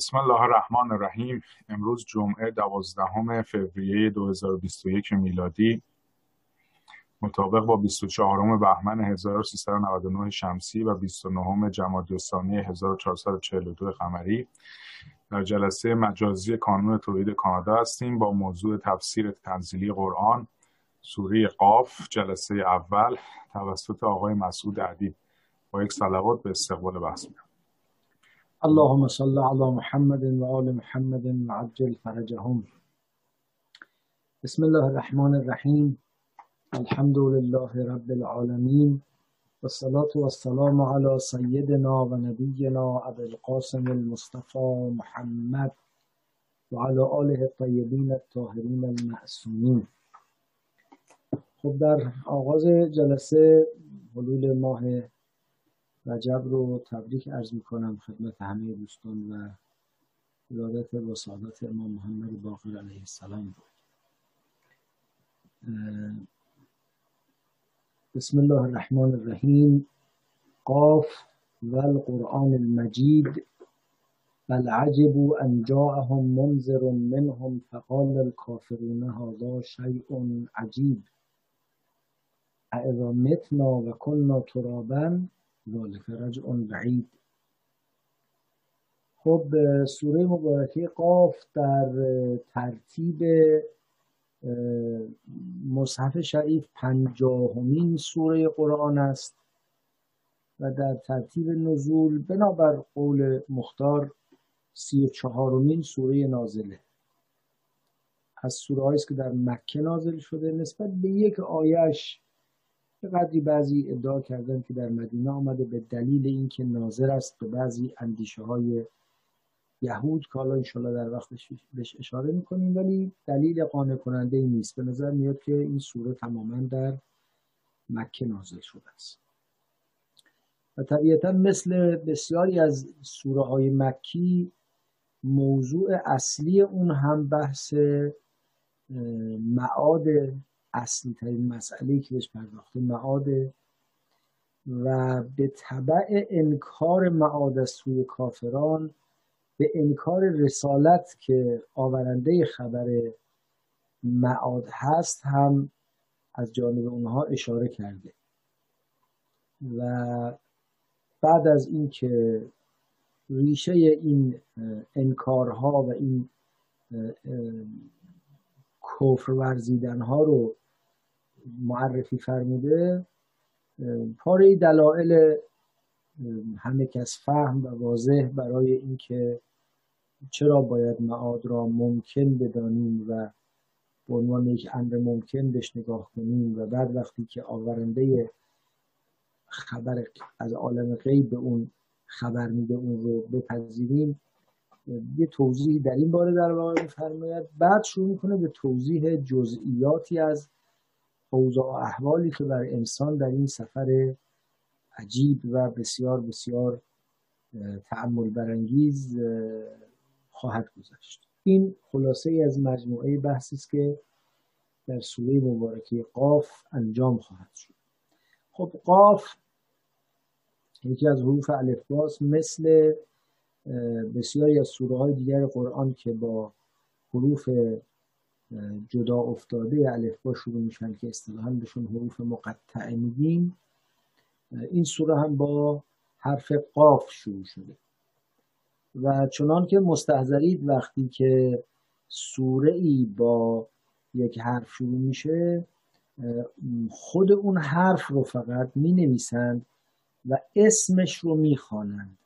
بسم الله الرحمن الرحیم. امروز جمعه دوازدهم فوریه 2021 میلادی. مطابق با 24 بهمن 1399 شمسی و 29 جمادی الثانی 1442 قمری در جلسه مجازی کانون تولید کانادا هستیم با موضوع تفسیر تنزیلی قرآن سوره قاف جلسه اول توسط آقای مسعود ادیب با یک صلوات به استقبال بحث می‌رم اللهم صل على محمد وآل محمد وعجل فرجهم. بسم الله الرحمن الرحیم. الحمد لله رب العالمين والصلاة والسلام على سيدنا ونبينا أبي القاسم المصطفى محمد وعلى آله الطيبين الطاهرين المعصومين خب در آغاز جلسه حلول ماه رجب رو تبریک ارز می‌کنم خدمت همه دوستان و ولادت و سعادت امام محمد باقر علیه السلام بسم الله الرحمن الرحیم. قاف و القرآن المجید. بل عجبوا ان جاءهم منذر منهم فقال الكافرون هذا شيء عجیب. اذا متنا و كنا ترابا. ذلك رجع بعید خب سوره مبارکه قاف در ترتیب مصحف شریف پنجاهمین سوره قرآن است و در ترتیب نزول بنابر قول مختار سی و چهارمین سوره نازله. از سوره است که در مکه نازل شده نسبت به یک آیش به قدری بعضی ادعا کردن که در مدینه آمده به دلیل اینکه ناظر است به بعضی اندیشه های یهود که حالا انشالله در وقتش بهش اشاره می‌کنیم ولی دلیل قانع کننده ای نیست. به نظر میاد که این سوره تماما در مکه نازل شده است. و طبیعتا مثل بسیاری از سوره های مکی موضوع اصلی اون هم بحث معاد اصلی ترین مسئله که بهش پرداخته معاده و به طبع انکار معاد از سوی کافران به انکار رسالت که آورنده خبر معاد هست هم از جانب اونها اشاره کرده. و بعد از اینکه ریشه این انکارها و این کفر ورزیدن ها رو معرفی فرموده پاره دلایل همه کس فهم و واضح برای اینکه چرا باید معاد را ممکن بدانیم و به عنوان یک امر ممکن بهش نگاه کنیم و بعد وقتی که آورنده خبر از عالم غیب به اون خبر میده اون رو بپذیریم یه توضیح در این باره در واقع میفرماید. بعد شروع می‌کنه به توضیح جزئیاتی از اوضاع و احوالی که بر انسان در این سفر عجیب و بسیار بسیار تعمل برانگیز خواهد گذشت. این خلاصه ای از مجموعه بحثی است که در سوره مبارکه قاف انجام خواهد شد. خب قاف یکی از حروف الفباس مثل بسیاری از سوره های دیگر قرآن که با حروف جدا افتاده الفبا شروع میشن که اصطلاحا بهشون حروف مقطعه میگیم. این سوره هم با حرف قاف شروع شده. و چنان که مستحضرید وقتی که سوره ای با یک حرف شروع میشه خود اون حرف رو فقط می نویسند و اسمش رو می خوانند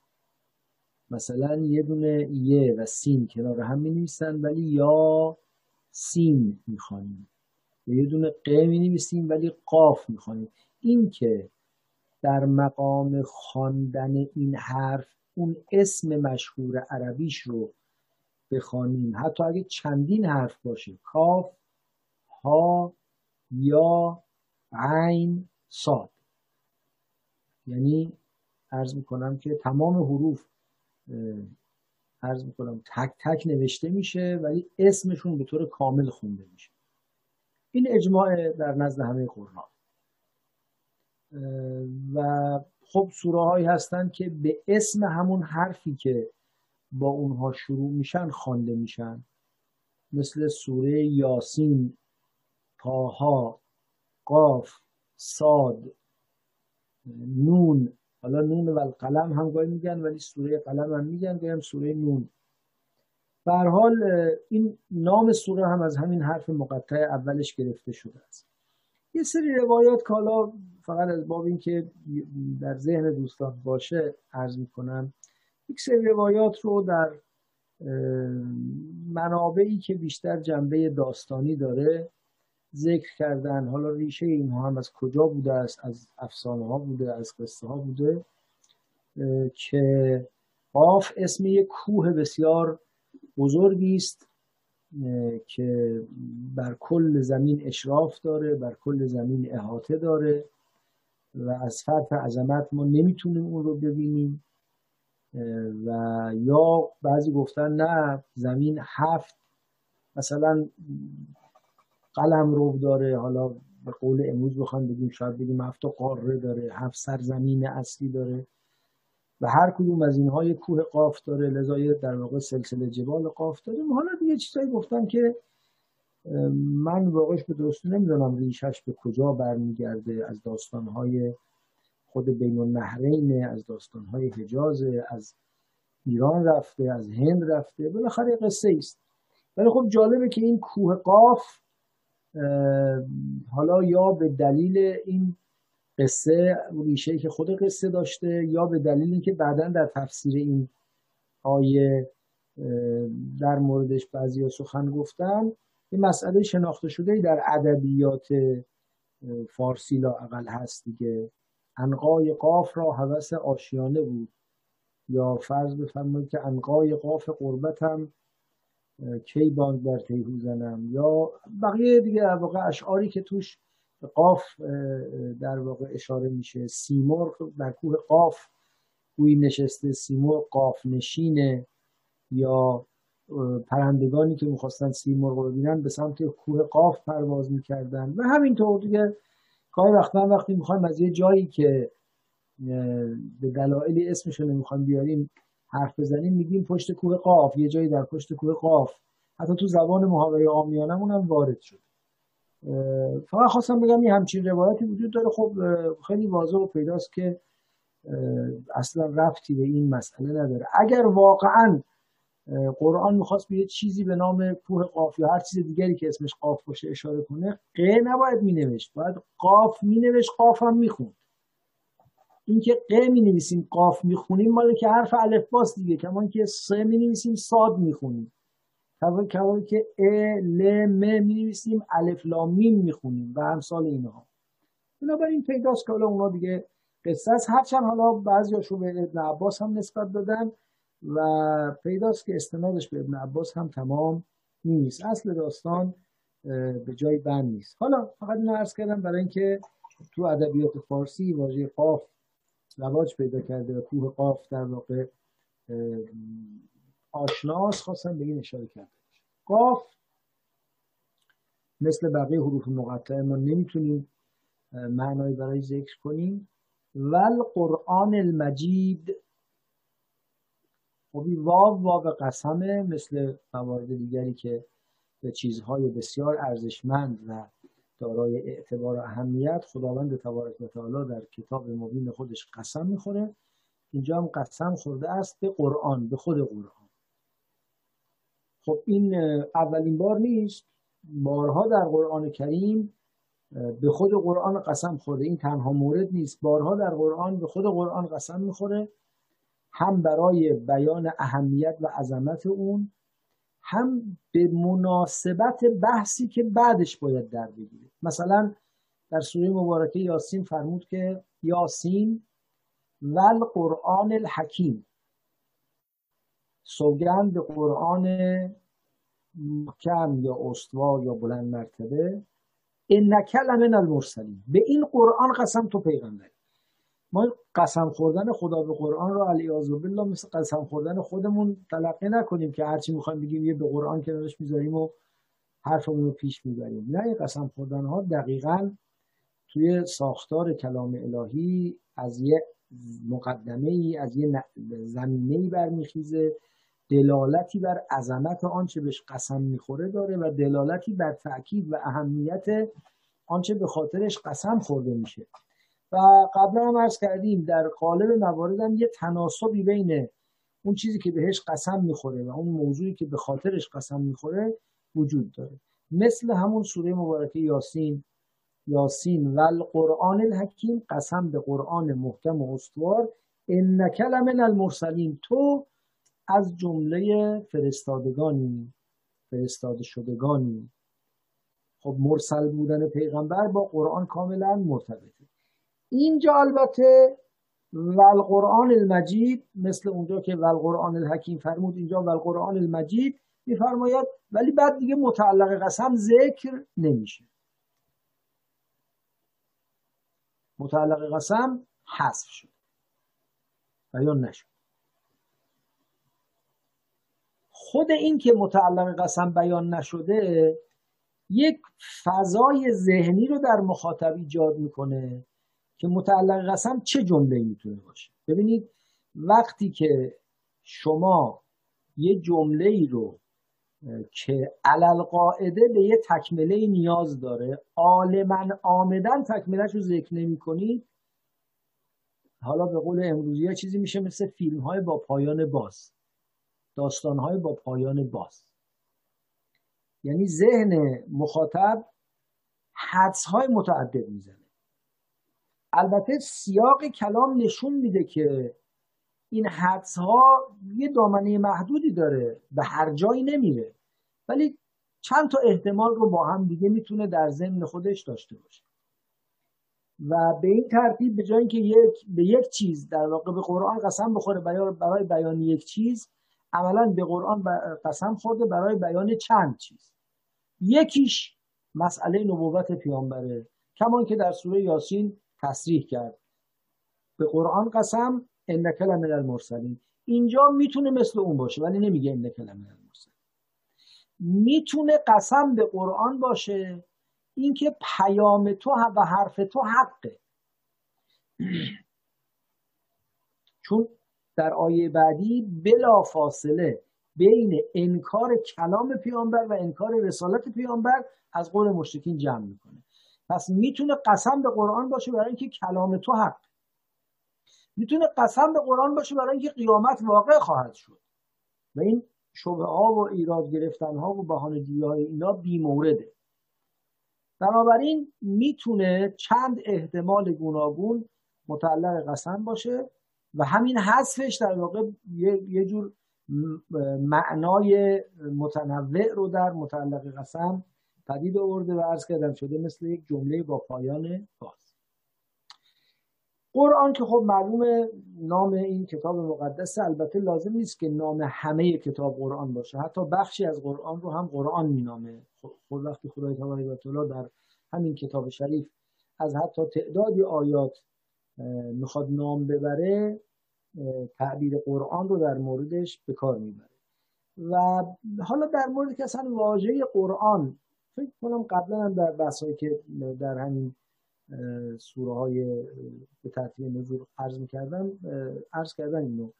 مثلا یه دونه یه و سین کنار هم می نویسند ولی یا سین می خوانیم یه دونه ق می نویسیم ولی قاف می خوانیم این که در مقام خواندن این حرف اون اسم مشهور عربیش رو بخوانیم. حتی اگه چندین حرف باشه. کاف ها یا عین صاد. یعنی عرض می‌کنم که تمام حروف عرض می‌کنم تک تک نوشته میشه ولی اسمشون به طور کامل خونده میشه. این اجماع در نزد همه قرآن. و خب سوره هایی هستند که به اسم همون حرفی که با اونها شروع میشن خوانده میشن. مثل سوره یاسین تاها قاف ساد نون حالا نون و قلم هم گاهی میگن ولی سوره قلم هم میگن گاهی هم سوره نون. به حال این نام سوره هم از همین حرف مقطع اولش گرفته شده است. یه سری روایات کالا فقط از باب این که در ذهن دوستان باشه عرض می‌کنم. یک سری روایات رو در منابعی که بیشتر جنبه داستانی داره ذکر کردن. حالا ریشه اینها هم از کجا بوده است؟ از افسانه ها بوده؟ از قصه ها بوده؟ که قاف اسم یک کوه بسیار بزرگی است که بر کل زمین اشراف داره بر کل زمین احاطه داره و از فرط عظمت ما نمی‌تونیم اون رو ببینیم. و یا بعضی گفتن نه زمین هفت مثلا قلم رو داره. حالا به قول امروز بخوام بگیم شاید بگیم هفت قاره داره هفت سرزمین اصلی داره. و هر کدوم از اینها یه کوه قاف داره. لذا در واقع سلسله جبال قاف داره. حالا دیگه چیزایی گفتم که من واقعش به درستی نمی‌دونم ریشش به کجا برمیگرده. از داستانهای خود بین النهرین از داستانهای حجاز از ایران رفته از هند رفته. بالاخره قصه است ولی خب جالبه که این کوه قاف حالا یا به دلیل این قصه ریشه که خود قصه داشته یا به دلیل اینکه بعدا در تفسیر این آیه در موردش بعضی سخن گفتن این مسئله شناخته شده در ادبیات فارسی لاقل هست دیگه. انقای قاف را حوث آشیانه بود. یا فرض بفرمایید که انقای قاف قربتم کی بانگ بر تیهو زنم یا بقیه دیگه در واقع اشعاری که توش قاف در واقع اشاره میشه. سیمرغ در کوه قاف گویی نشسته سیمرغ قاف نشینه. یا پرندگانی که می‌خواستن سیمرغ رو ببینن به سمت کوه قاف پرواز می‌کردن. و همینطور دیگه گاهی وقتا وقتی می‌خوایم از یه جایی که به دلایلی اسمش رو نمی‌خوایم بیاریم حرف بزنیم میگیم پشت کوه قاف یه جایی در پشت کوه قاف. حتی تو زبان محاوره آمیانمون هم وارد شد. فقط خواستم بگم یه همچین روایتی وجود داره. خب خیلی واضح و پیداست که اصلا رفتی به این مسئله نداره. اگر واقعا قرآن می‌خواست به یه چیزی به نام کوه قاف یا هر چیز دیگری که اسمش قاف باشه اشاره کنه ق نباید مینوشت. باید قاف مینوشت قاف هم می‌خوند. این که ق می نویسیم قاف می‌خونیم مال که حرف الف باس دیگه. کمان که س می نویسیم صاد می‌خونیم. کمان که ا ل م می نویسیم الف لام میم می‌خونیم و امثال اینها بنابراین پیداست که حالا اونا دیگه قصه است. هرچند حالا بعضیاشو به ابن عباس هم نسبت دادن و پیداست که استنادش به ابن عباس هم تمام نیست. اصل داستان به جای بند نیست. حالا فقط اینو عرض کردم برای اینکه تو ادبیات فارسی واژه قاف رواج پیدا کرده و کوه قاف در واقع آشناس خواستم به این اشاره کرده. قاف مثل بقیه حروف مقطعه ما نمی‌تونیم معنایی برای ذکر کنیم. ول قرآن المجید. خب واو واو قسمه مثل موارد دیگری که به چیزهای بسیار ارزشمند و دارای اعتبار و اهمیت خداوند تبارک و تعالی در کتاب مبین خودش قسم می‌خوره. اینجا هم قسم خورده است به قرآن به خود قرآن. خب این اولین بار نیست. بارها در قرآن کریم به خود قرآن قسم خورده. این تنها مورد نیست. بارها در قرآن به خود قرآن قسم می‌خوره. هم برای بیان اهمیت و عظمت اون هم به مناسبت بحثی که بعدش باید در بگیره. مثلا در سوره مبارکه یاسین فرمود که یاسین ول قرآن الحکیم. سوگند به قرآن محکم یا استوار یا بلند مرتبه. انک لمن المرسلین. به این قرآن قسم تو پیغمبری. ما قسم خوردن خدا به قرآن رو علیاذ بالله مثل قسم خوردن خودمون تلقی نکنیم که هرچی می‌خوایم بگیم یه به قرآن کنارش می‌ذاریم و حرفمون رو پیش می‌بریم. نه این قسم خوردن ها دقیقا توی ساختار کلام الهی از یه مقدمه ای از یه زمینه ای برمیخیزه. دلالتی بر عظمت آنچه بهش قسم می‌خوره داره و دلالتی بر تاکید و اهمیت آنچه به خاطرش قسم خورده میشه. و قبلا هم ارز کردیم در قالب موارد هم یه تناسبی بین اون چیزی که بهش قسم می‌خوره و اون موضوعی که به خاطرش قسم می‌خوره وجود داره. مثل همون سوره مبارکه یاسین یاسین و القرآن الحکیم قسم به قرآن محکم و استوار انک لمن المرسلین. تو از جمله فرستادگانی فرستاده شدگانی خب مرسل بودن پیغمبر با قرآن کاملا مرتبطه. اینجا البته و القرآن المجید مثل اونجا که و القرآن الحکیم فرمود اینجا و القرآن المجید میفرماید ولی بعد دیگه متعلق قسم ذکر نمیشه. متعلق قسم حذف شد. بیان نشد. خود این که متعلق قسم بیان نشده یک فضای ذهنی رو در مخاطب ایجاد می‌کنه. که متعلق قسم چه جمله می‌تونه باشه؟ ببینید وقتی که شما یه جمله ای رو که علل قاعده به یه تکمله نیاز داره عالما آمدن تکملهش رو ذکر نمی کنید حالا به قول امروزی چیزی میشه مثل فیلم های با پایان باز داستان های با پایان باز. یعنی ذهن مخاطب حدس های متعدد می‌زنه. البته سیاق کلام نشون میده که این حدس ها یه دامنه محدودی داره به هر جایی نمیره. ولی چند تا احتمال رو با هم دیگه می‌تونه در ضمن خودش داشته باشه. و به این ترتیب به جای اینکه یک به یک چیز در واقع به قرآن قسم بخوره برای بیان یک چیز عملا به قرآن قسم خورده برای بیان چند چیز. یکیش مسئله نبوت پیامبره. کمان که در سوره یاسین تصریح کرد. به قرآن قسم انک لمن المرسلین. اینجا می‌تونه مثل اون باشه ولی نمیگه انک لمن المرسلین. می‌تونه قسم به قرآن باشه اینکه پیام تو و حرف تو حقه. چون در آیه بعدی بلا فاصله بین انکار کلام پیامبر و انکار رسالت پیامبر از قول مشرکین جمع می‌کنه. پس می‌تونه قسم به قرآن باشه برای اینکه کلام تو حق. می‌تونه قسم به قرآن باشه برای اینکه قیامت واقع خواهد شد. و این شبه ها و ایراد گرفتن ها و بهانه های اینا بی مورده. بنابراین می‌تونه چند احتمال گوناگون متعلق قسم باشه و همین حذفش در واقع یه جور معنای متنوع رو در متعلق قسم پدید آورده و عرض کردم شده مثل یک جمله با پایان باز قرآن که خب معلوم نام این کتاب مقدس البته لازم نیست که نام همه کتاب قرآن باشه. حتی بخشی از قرآن رو هم قرآن مینامه. خود وقتی خدای تبارک و تعالی در همین کتاب شریف از حتی تعدادی آیات می‌خواد نام ببره تعبیر قرآن رو در موردش به کار می‌بره. و حالا در مورد که اصلا واژه قرآن فکر کنم قبلا هم در بحثایی که در همین سوره های به ترتیب نزول عرض می‌کردم عرض کردن اینو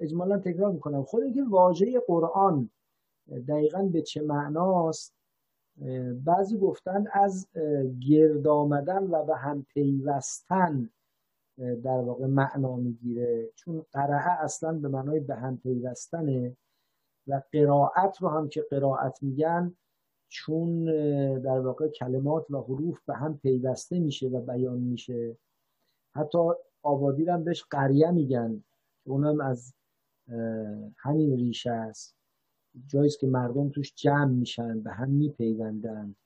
اجمالا تکرار می‌کنم. خود اینکه واژه قرآن دقیقا به چه معناست بعضی گفتن از گرد آمدن و به هم پیوستن در واقع معنا می‌گیره. چون قرعه اصلا به معنای به هم پیوستنه و قرائت رو هم که قرائت میگن چون در واقع کلمات و حروف به هم پیوسته میشه و بیان میشه. حتی آبادی هم بهش قریه میگن. اونم از همین ریشه است. جاییست که مردم توش جمع میشن به هم میپیوندند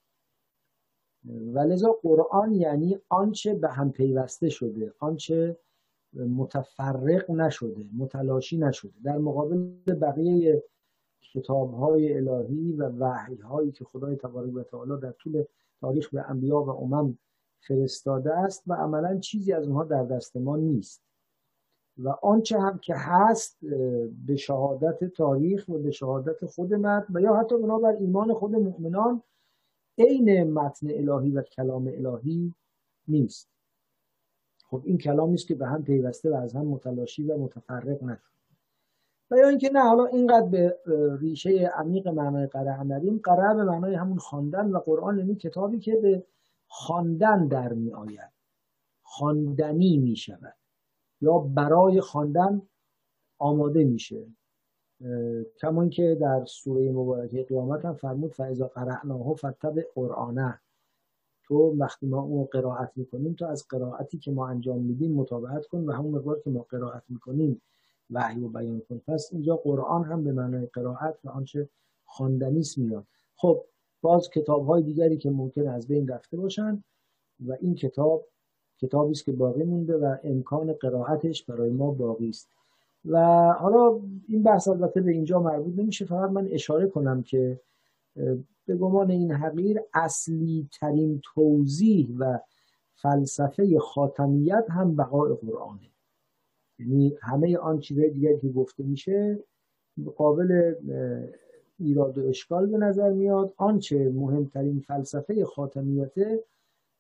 و لذا قرآن یعنی آنچه به هم پیوسته شده آنچه متفرق نشده متلاشی نشده. در مقابل بقیه کتاب های الهی و وحی هایی که خدای تبارک و تعالی در طول تاریخ به انبیا و امم فرستاده است و عملا چیزی از اونها در دست ما نیست. و آنچه هم که هست به شهادت تاریخ و به شهادت خود متن و یا حتی بنابر ایمان خود مؤمنان عین متن الهی و کلام الهی نیست. خب این کلامی است که به هم پیوسته و از هم متلاشی و متفرق نشد. و یا اینکه نه حالا اینقدر به ریشه عمیق معنای قرع نریم قرع به معنای همون خواندن و قرآن یعنی کتابی که به خواندن در می آید. خواندنی می شود. یا برای خواندن آماده میشه کما که در سوره مبارکه قیامت هم فرمود فاذا قرعناه فتبع قرآنه. تو وقتی ما اون قرائت می‌کنیم تو از قرائتی که ما انجام میدیم مطابقت کن و همون مقدار که ما قرائت می‌کنیم وحی و بیان کن. پس اینجا قرآن هم به معنای قرائت و آنچه خواندنی میاد. خب باز کتاب های دیگری که ممکن از بین رفته باشن و این کتاب کتابی است که باقی مونده و امکان قرائتش برای ما باقی است. و حالا این بحث البته به اینجا مربوط نمیشه. فقط من اشاره کنم که به گمان این حقیر اصلی ترین توضیح و فلسفه خاتمیت هم بقای قرآنه. یعنی همه آن چیزهای دیگری که گفته میشه قابل ایراد و اشکال به نظر میاد. آنچه مهمترین فلسفه خاتمیته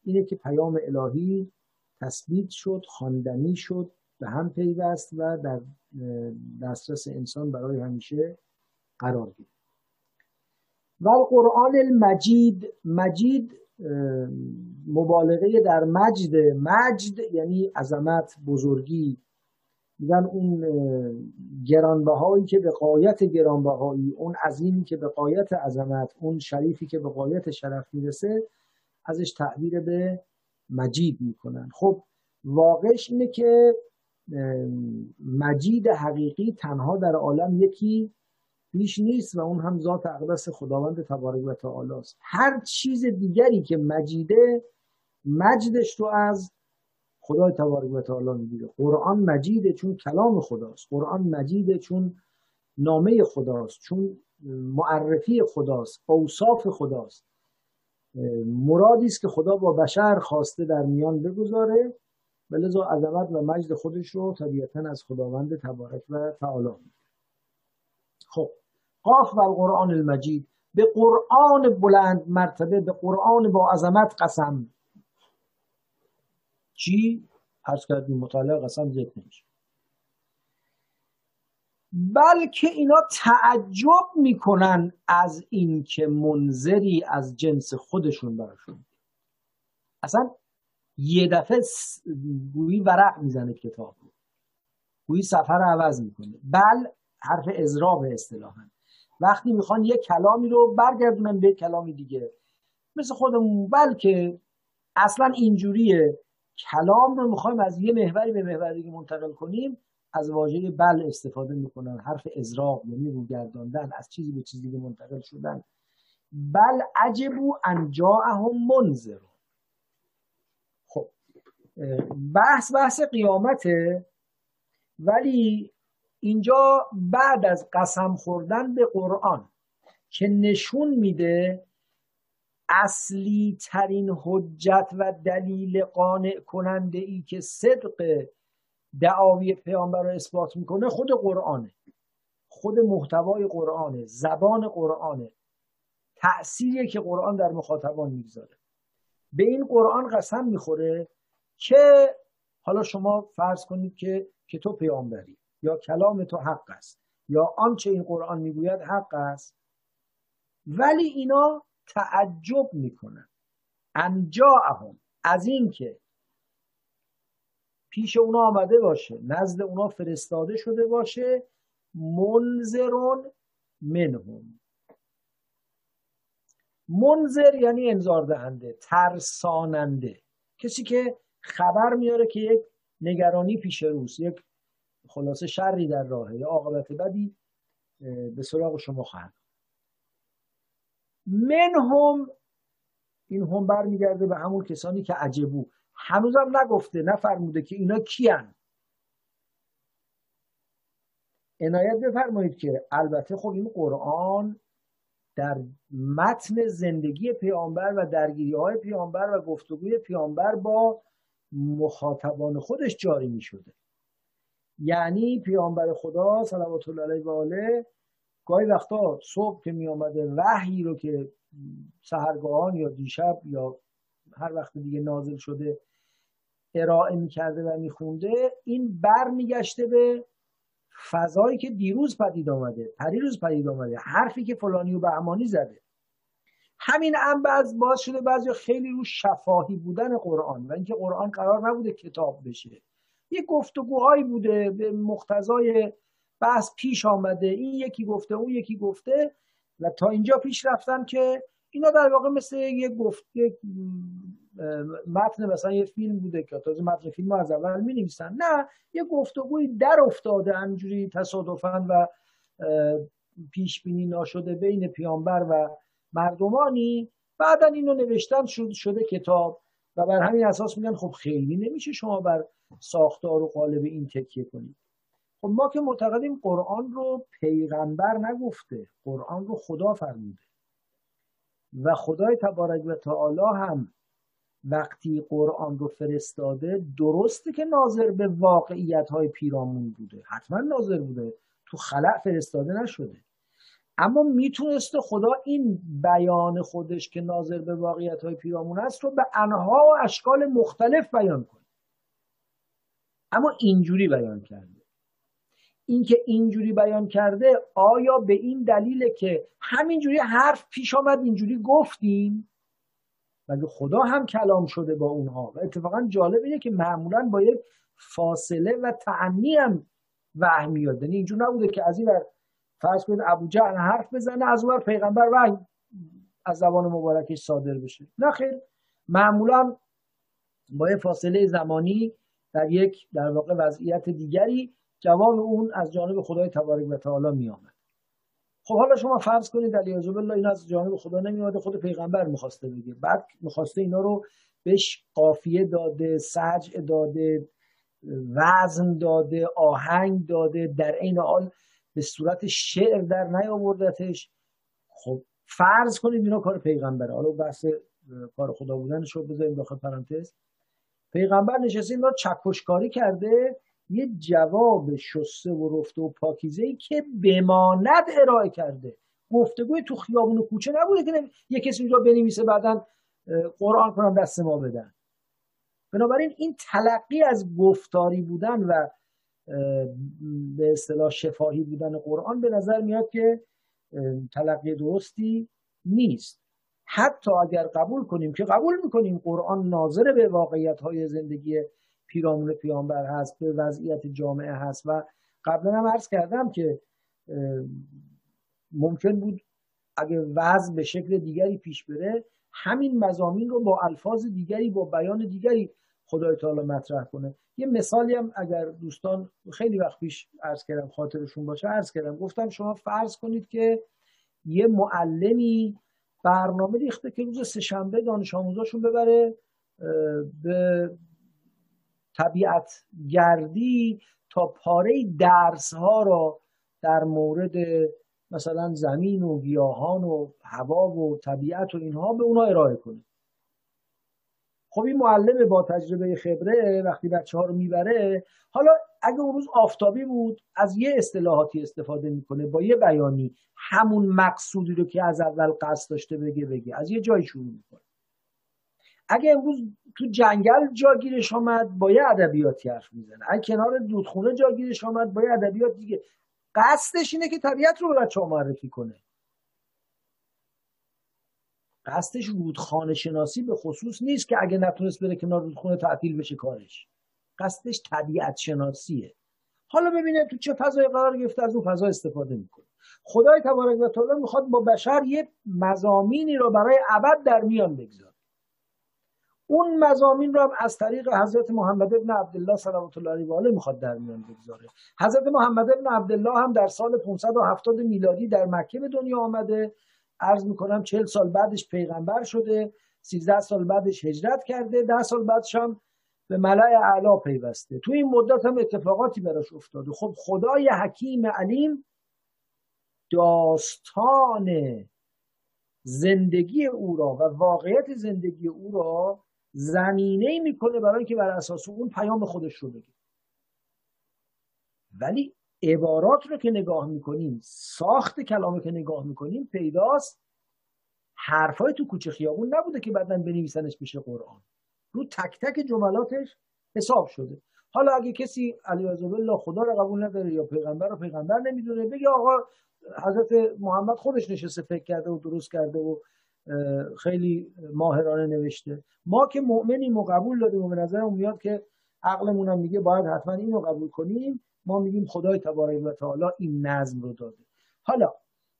اینه که پیام الهی تثبیت شد خواندنی شد به هم پیوست و در دسترس انسان برای همیشه قرار گرفت. و قرآن المجید مجید مبالغه در مجد مجد یعنی عظمت بزرگی میگن اون گرانبهایی که به قایت گرانبهایی اون عظیمی که به قایت عظمت اون شریفی که به قایت شرف می‌رسه ازش تعبیر به مجید می‌کنن. خب واقعش اینه که مجید حقیقی تنها در عالم یکی بیش نیست و اون هم ذات اقدس خداوند تبارک و تعالی است. هر چیز دیگری که مجیده مجدش رو از خدای تبارک و تعالی می‌گیره قرآن مجیده چون کلام خداست. قرآن مجیده چون نامه خداست چون معرفی خداست اوصاف خداست. مرادی است که خدا با بشر خواسته در میان بگذاره. و لذا عظمت و مجد خودش رو طبیعتا از خداوند تبارک و تعالی خب قاف و قرآن المجید. به قرآن بلند مرتبه به قرآن با عظمت قسم. چی؟ عرض کردیم مطالعه قسم ذکر نمیشه. بلکه اینا تعجب می‌کنن از اینکه منظری از جنس خودشون براشون. اصلا یه دفعه گویی ورق می‌زنه کتاب گویی سفر رو عوض می‌کنه. بل حرف ازراب اصطلاحا. وقتی می‌خوان یه کلامی رو برگردونن به کلامی دیگه. مثل خودمون. بلکه اصلا اینجوریه کلام رو می‌خوایم از یه محوری به محور دیگه منتقل کنیم از واژه بل استفاده می‌کنن حرف ازراق یعنی روگرداندن از چیزی به چیزی دیگه منتقل شدن. بل عجبو انجاهم منذر. خب بحث بحث قیامته ولی اینجا بعد از قسم خوردن به قرآن که نشون میده اصلی ترین حجت و دلیل قانع کننده ای که صدق دعاوی پیامبر رو اثبات می‌کنه خود قرآنه. خود محتوای قرآنه زبان قرآنه. تأثیری که قرآن در مخاطبان می‌گذاره. به این قرآن قسم می‌خوره که حالا شما فرض کنید که که تو پیامبری یا کلام تو حق است یا آنچه این قرآن می‌گوید حق است. ولی اینا تعجب می‌کنن انجاهم. از اینکه پیش اونا آمده باشه نزد اونا فرستاده شده باشه منذرون منهم. منذر یعنی انذار دهنده ترساننده. کسی که خبر میاره که یک نگرانی پیش یک خلاصه شری در راهه یا عاقبت بدی به سراغ شما خواهد. منهم این هم برمیگرده به همون کسانی که عجبو. هنوزم نگفته نفرموده که اینا کیان. عنایت بفرمایید که البته خب این قرآن در متن زندگی پیامبر و درگیری های پیامبر و گفتگوی پیامبر با مخاطبان خودش جاری می شده یعنی پیامبر خدا صلوات الله علیه و آله گاهی وقتا صبح که می آمده وحی رو که سهرگاهان یا دیشب یا هر وقت دیگه نازل شده ارائه می‌کرده و میخونده این بر میگشته به فضایی که دیروز پدید آمده پریروز پدید آمده حرفی که فلانی و بهمانی زده. همین هم بعض باز شده بعضی خیلی رو شفاهی بودن قرآن و اینکه قرآن قرار نبوده کتاب بشه. یه گفتگوهایی بوده به مقتضای بحث پیش آمده این یکی گفته اون یکی گفته و تا اینجا پیش رفتن که اینا در واقع مثل یه گفت متن مثلا یه فیلم بوده که تازه متن فیلم از اول می نویسن نه یه گفتگوی در افتاده همجوری تصادفا و پیش بینی ناشده بین پیامبر و مردمانی. بعدا اینو نوشتن شد شده کتاب و بر همین اساس میگن خب خیلی نمیشه شما بر ساختار و قالب این تکیه کنید. خب ما که معتقدیم قرآن رو پیغمبر نگفته قرآن رو خدا فرموده. و خدای تبارک و تعالی هم وقتی قرآن رو فرستاده درسته که ناظر به واقعیت های پیرامون بوده. حتما ناظر بوده. تو خلع فرستاده نشده. اما می‌تونسته خدا این بیان خودش که ناظر به واقعیت های پیرامون است رو به انها و اشکال مختلف بیان کنه. اما اینجوری بیان کرده. اینکه اینجوری بیان کرده آیا به این دلیله که همینجوری حرف پیش آمد اینجوری گفتیم؟ ولی خدا هم کلام شده با اونها؟ و اتفاقا جالب اینه که معمولا با یک فاصله و تعنی هم وحی میاد. یعنی اینجور نبوده که از این فرض کنید ابو جهل حرف بزنه از اون پیغمبر وحی از زبان مبارکش صادر بشه. نه خیر. معمولا با یه فاصله زمانی در یک در واقع وضعیت دیگری جواب اون از جانب خدای تبارک و تعالی می آمد خب حالا شما فرض کنید علی بالله این از جانب خدا نمی خود پیغمبر می‌خواسته بگه. بعد می‌خواسته اینا رو بهش قافیه داده سجع داده وزن داده آهنگ داده در این حال به صورت شعر در نیاوردتش. خب فرض کنید اینا کار پیغمبره. حالا بحث کار خدا بودنش رو بذاریم داخل پرانتز. پیغمبر نشسته اینا چکشکاری کرده. یه جواب شسته و رفته و پاکیزه ای که بماند ارائه کرده. گفتگوی تو خیابون و کوچه نبوده که یه کسی اونجا بنویسه بعدا قرآن کنم دست ما بدن. بنابراین این تلقی از گفتاری بودن و به اصطلاح شفاهی بودن قرآن به نظر میاد که تلقی درستی نیست. حتی اگر قبول کنیم که قبول می‌کنیم قرآن ناظر به واقعیت های زندگی پیرامون پیامبر هست به وضعیت جامعه هست و قبلا هم عرض کردم که ممکن بود اگه وضع به شکل دیگری پیش بره همین مزامین رو با الفاظ دیگری با بیان دیگری خدای تعالی مطرح کنه. یه مثالی هم اگر دوستان خیلی وقت پیش عرض کردم خاطرشون باشه عرض کردم. گفتم شما فرض کنید که یه معلمی برنامه ریخته که روز سهشنبه دانش آموزاشون ببره به طبیعت گردی تا پاره درس ها را در مورد مثلا زمین و گیاهان و هوا و طبیعت و اینها به اونها ارائه کنه. خب این معلم با تجربه خبره وقتی بچه ها رو می‌بره حالا اگه اون روز آفتابی بود از یه اصطلاحاتی استفاده می‌کنه با یه بیانی همون مقصودی رو که از اول قصد داشته بگه بگه. از یه جای شروع می‌کنه. اگه امروز تو جنگل جاگیرش آمد با یه ادبیاتی حرف می‌زنه. اگه کنار دودخونه جاگیرش آمد با یه ادبیات دیگه. قصدش اینه که طبیعت رو به بچه معرفی کنه. قصدش رودخانه شناسی به خصوص نیست که اگه نتونست بره کنار رودخونه تعطیل بشه کارش. قصدش طبیعت شناسیه. حالا ببینه تو چه فضای قرار گرفته از اون فضا استفاده می‌کنه. خدای تبارک و تعالی می‌خواد با بشر یه مزامینی رو برای ابد در میان بگذاره. اون مزامین رو هم از طریق حضرت محمد ابن عبدالله صلوات الله علیه و آله می‌خواد در میان بگذاره. حضرت محمد ابن عبدالله هم در سال 570 میلادی در مکه به دنیا آمده. عرض می‌کنم 40 سال بعدش پیغمبر شده 13 سال بعدش هجرت کرده 10 سال بعدش هم به ملای اعلا پیوسته. تو این مدت هم اتفاقاتی براش افتاده. خب خدای حکیم علیم داستان زندگی او را و واقعیت زندگی او را زمینه ای می‌کنه برای اینکه بر اساس اون پیام خودش رو بگه. ولی عبارات رو که نگاه می‌کنیم ساخت کلامه که نگاه می‌کنیم پیداست. حرفای تو کوچه خیابون نبوده که بعدا بنویسنش بشه قرآن. رو تک تک جملاتش حساب شده. حالا اگه کسی علی الله خدا رو قبول نداره یا پیغمبر رو پیغمبر نمی‌دونه بگه آقا حضرت محمد خودش نشسته فکر کرده و درست کرده و خیلی ماهرانه نوشته. ما که مؤمنیم و قبول داریم و به نظرمون میاد که عقلمون هم میگه باید حتما اینو قبول کنیم. ما میگیم خدای تبارک و تعالی این نظم رو داده. حالا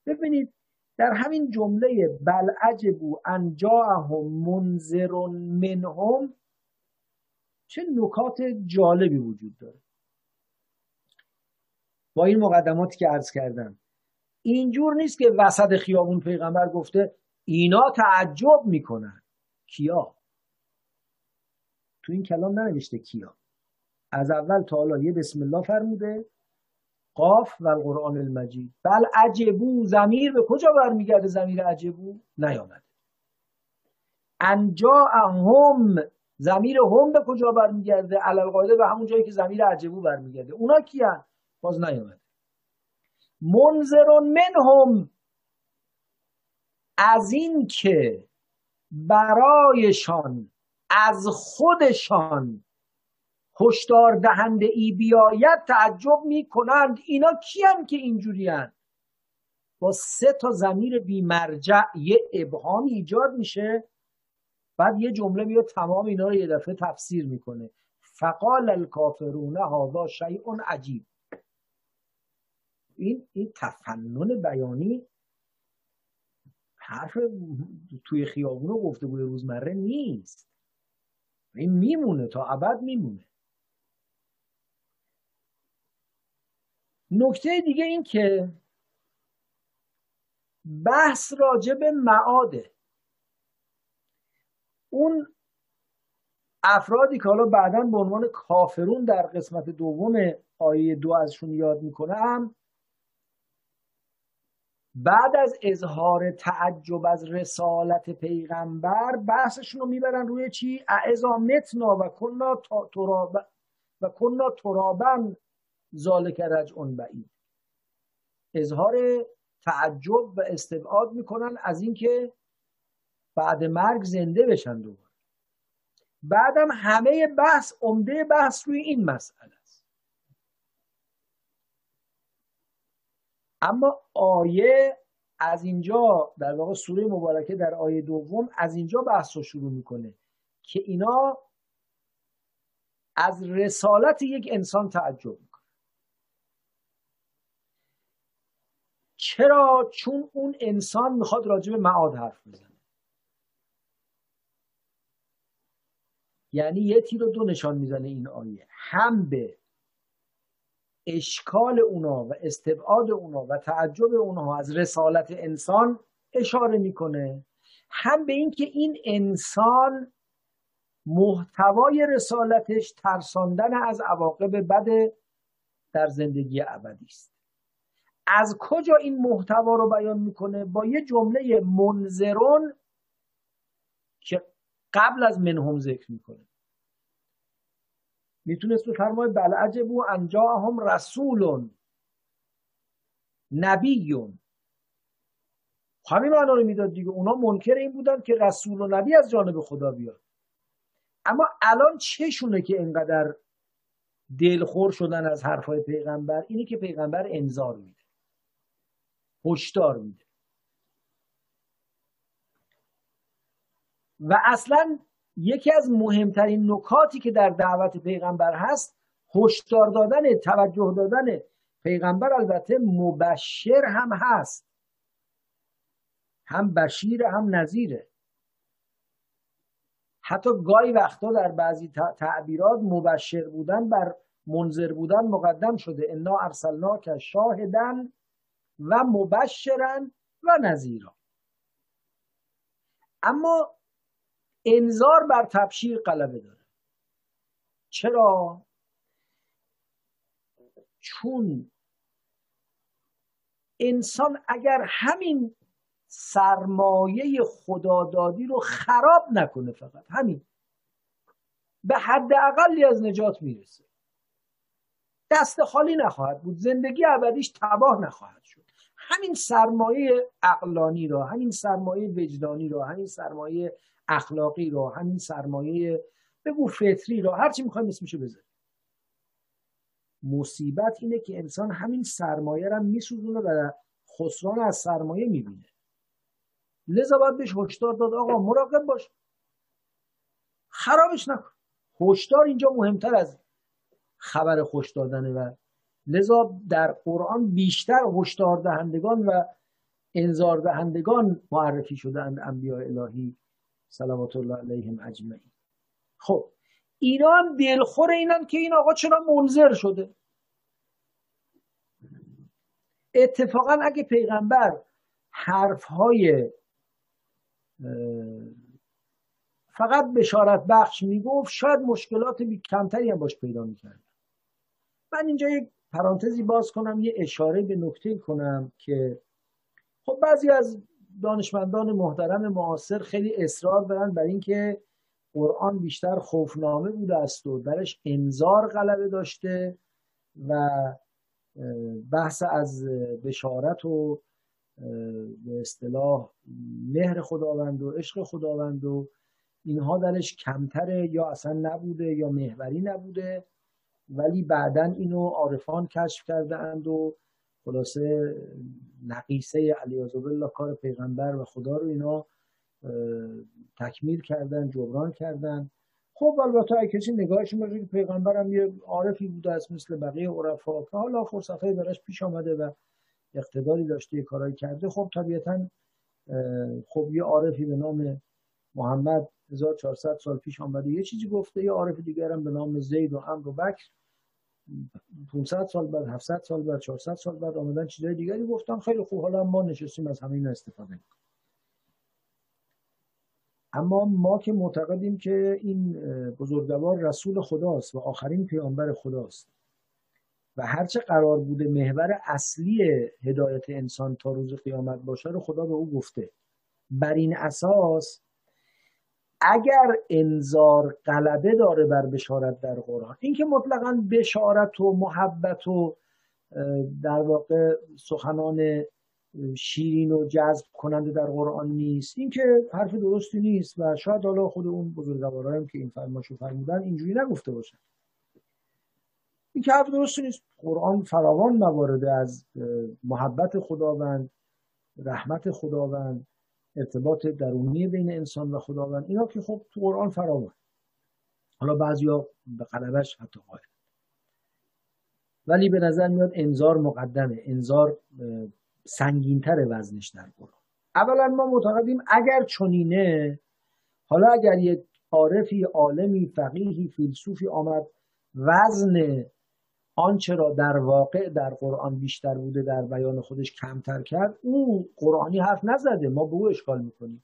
ببینید در همین جمله بل عجبو ان جاءهم منذر منهم چه نکات جالبی وجود داره. با این مقدماتی که عرض کردم. اینجور نیست که وسط خیابون پیغمبر گفته اینا تعجب می‌کنن. کیا؟ تو این کلام ننوشته کیا. از اول تا حالا یه بسم الله فرموده. قاف و القرآن المجید. بل عجبو زمیر به کجا برمیگرده زمیر عجبو؟ نیامده. انجا هم زمیر هم به کجا برمیگرده؟ علالقاعده به همون جایی که زمیر عجبو برمیگرده. اونا کیان؟ باز نیامده. منذرون منهم. از این که برایشان از خودشان هشدار دهنده ای بیاید تعجب می کنند اینا کیان که اینجوریان با سه تا زمیر بیمرجع یه ابهام ایجاد میشه. بعد یه جمله میاد تمام اینا رو یه دفعه تفسیر می‌کنه. فقال الکافرون هذا شیء عجیب. این این تفنن بیانی حرف توی خیابون گفته بود روزمره نیست. این میمونه تا ابد میمونه. نکته دیگه این که بحث راجع به معاده. اون افرادی که حالا بعدا به عنوان کافرون در قسمت دوم آیه دو ازشون یاد می‌کنم بعد از اظهار تعجب از رسالت پیغمبر بحثشون رو می‌برن روی چی؟ اعزا متنا و کنا ترابا و کنا ترابن ذالک رجعون بعید. اظهار تعجب و استبعاد می‌کنن از اینکه بعد مرگ زنده بشن دوباره. بعدم همه بحث عمده بحث روی این مسئله است اما آیه از اینجا در واقع سوره مبارکه در آیه دوم از اینجا بحث رو شروع می‌کنه که اینا از رسالت یک انسان تعجب می‌کنه چرا؟ چون اون انسان می‌خواد راجع به معاد حرف بزنه. یعنی یه تیر دو نشان می‌زنه این آیه. هم به اشکال اونا و استبعاد اونا و تعجب اونا از رسالت انسان اشاره می‌کنه. هم به اینکه این انسان محتوای رسالتش ترساندن از عواقب بد در زندگی ابدی است. از کجا این محتوا رو بیان می‌کنه؟ با یه جمله منظرون که قبل از منهم ذکر می‌کنه. می‌تونست بفرمای بل عجبو هم رسولون نبیون. همین معنا رو می‌داد دیگه. اونا منکر این بودن که رسول و نبی از جانب خدا بیاد اما الان چشونه که اینقدر دلخور شدن از حرفای پیغمبر؟ اینه که پیغمبر انذار میده. هشدار میده. و اصلا یکی از مهمترین نکاتی که در دعوت پیغمبر هست هشدار دادن توجه دادن پیغمبر البته مبشر هم هست. هم بشیر هم نظیره حتی گاهی وقتا در بعضی تعبیرات مبشر بودن بر منظر بودن مقدم شده. انا ارسلنا که شاهدن و مبشرن و نظیرا اما انظار بر تبشیر غلبه داره. چرا؟ چون انسان اگر همین سرمایه خدادادی رو خراب نکنه فقط همین به حد اقلی از نجات می‌رسه. دست خالی نخواهد بود زندگی ابدیش تباه نخواهد شد. همین سرمایه اقلانی را همین سرمایه وجدانی را همین سرمایه اخلاقی رو همین سرمایه بگو فطری رو هرچی می‌خوایم اسمشو بذاریم مصیبت اینه که انسان همین سرمایه رو میسوزونه و خسران از سرمایه می‌بینه. لذا باید بهش هشدار داد آقا مراقب باش. خرابش نکن. هشدار اینجا مهمتر از خبر خوش دادنه و لذا در قرآن بیشتر هشدار دهندگان و انذار دهندگان معرفی شدند انبیاء الهی. صلوات الله علیهم اجمعین. خب اینا هم دلخور اینن که این آقا چرا منظر شده؟ اتفاقا اگه پیغمبر حرفهای فقط بشارت بخش می‌گفت شاید مشکلات کمتری هم باش پیدا می‌کرد. من اینجا یک پرانتزی باز کنم یه اشاره به نکته کنم که خب بعضی از دانشمندان محترم معاصر خیلی اصرار دارن بر اینکه قرآن بیشتر خوفنامه بوده است و درش انذار غلبه داشته و بحث از بشارت و به اصطلاح مهر خداوند و عشق خداوند و اینها درش کمتره یا اصلا نبوده یا محوری نبوده ولی بعدا اینو عارفان کشف کرده اند و خلاصه نقیصه علی الله کار پیغمبر و خدا رو اینا تکمیل کردن جبران کردن. خب البته اگه کسی نگاهش باشه که پیغمبرم یه عارفی بوده است مثل بقیه عرفا. که حالا فرصتهای براش پیش آمده و اقتداری داشته یه کارایی کرده. خب طبیعتا خب یه عارفی به نام محمد 1400 سال پیش آمده. یه چیزی گفته یه عارف دیگرم به نام زید و امر و بکر. 500 سال بعد 700 سال بعد 400 سال بعد آمدن چیزای دیگری گفتن. خیلی خوب. حالا ما نشستیم از همین استفاده. می‌کنیم اما ما که معتقدیم که این بزرگوار رسول خداست و آخرین پیامبر خداست و هرچه قرار بوده محور اصلی هدایت انسان تا روز قیامت باشه رو خدا به او گفته. بر این اساس اگر انذار غلبه داره بر بشارت در قرآن اینکه مطلقا بشارت و محبت و در واقع سخنان شیرین و جذب کننده در قرآن نیست این که حرف درستی نیست و شاید حالا خود اون بزرگواران که این فرماشو فرمودن اینجوری نگفته باشن. این که حرف درستی نیست قرآن فراوان موارده از محبت خداوند رحمت خداوند ارتباط درونی بین انسان و خداوند. اینا که خب تو قرآن فراوان حالا بعضیا به قلبش حتی قائل. ولی به نظر میاد انذار مقدمه. انذار سنگینتر وزنش در قرآن. اولا ما معتقدیم اگر چنینه حالا اگر یک عارفی عالمی فقیهی فیلسوفی آمد وزن آنچه را در واقع در قرآن بیشتر بوده در بیان خودش کمتر کرد او قرآنی حرف نزده. ما به او اشکال می‌کنیم.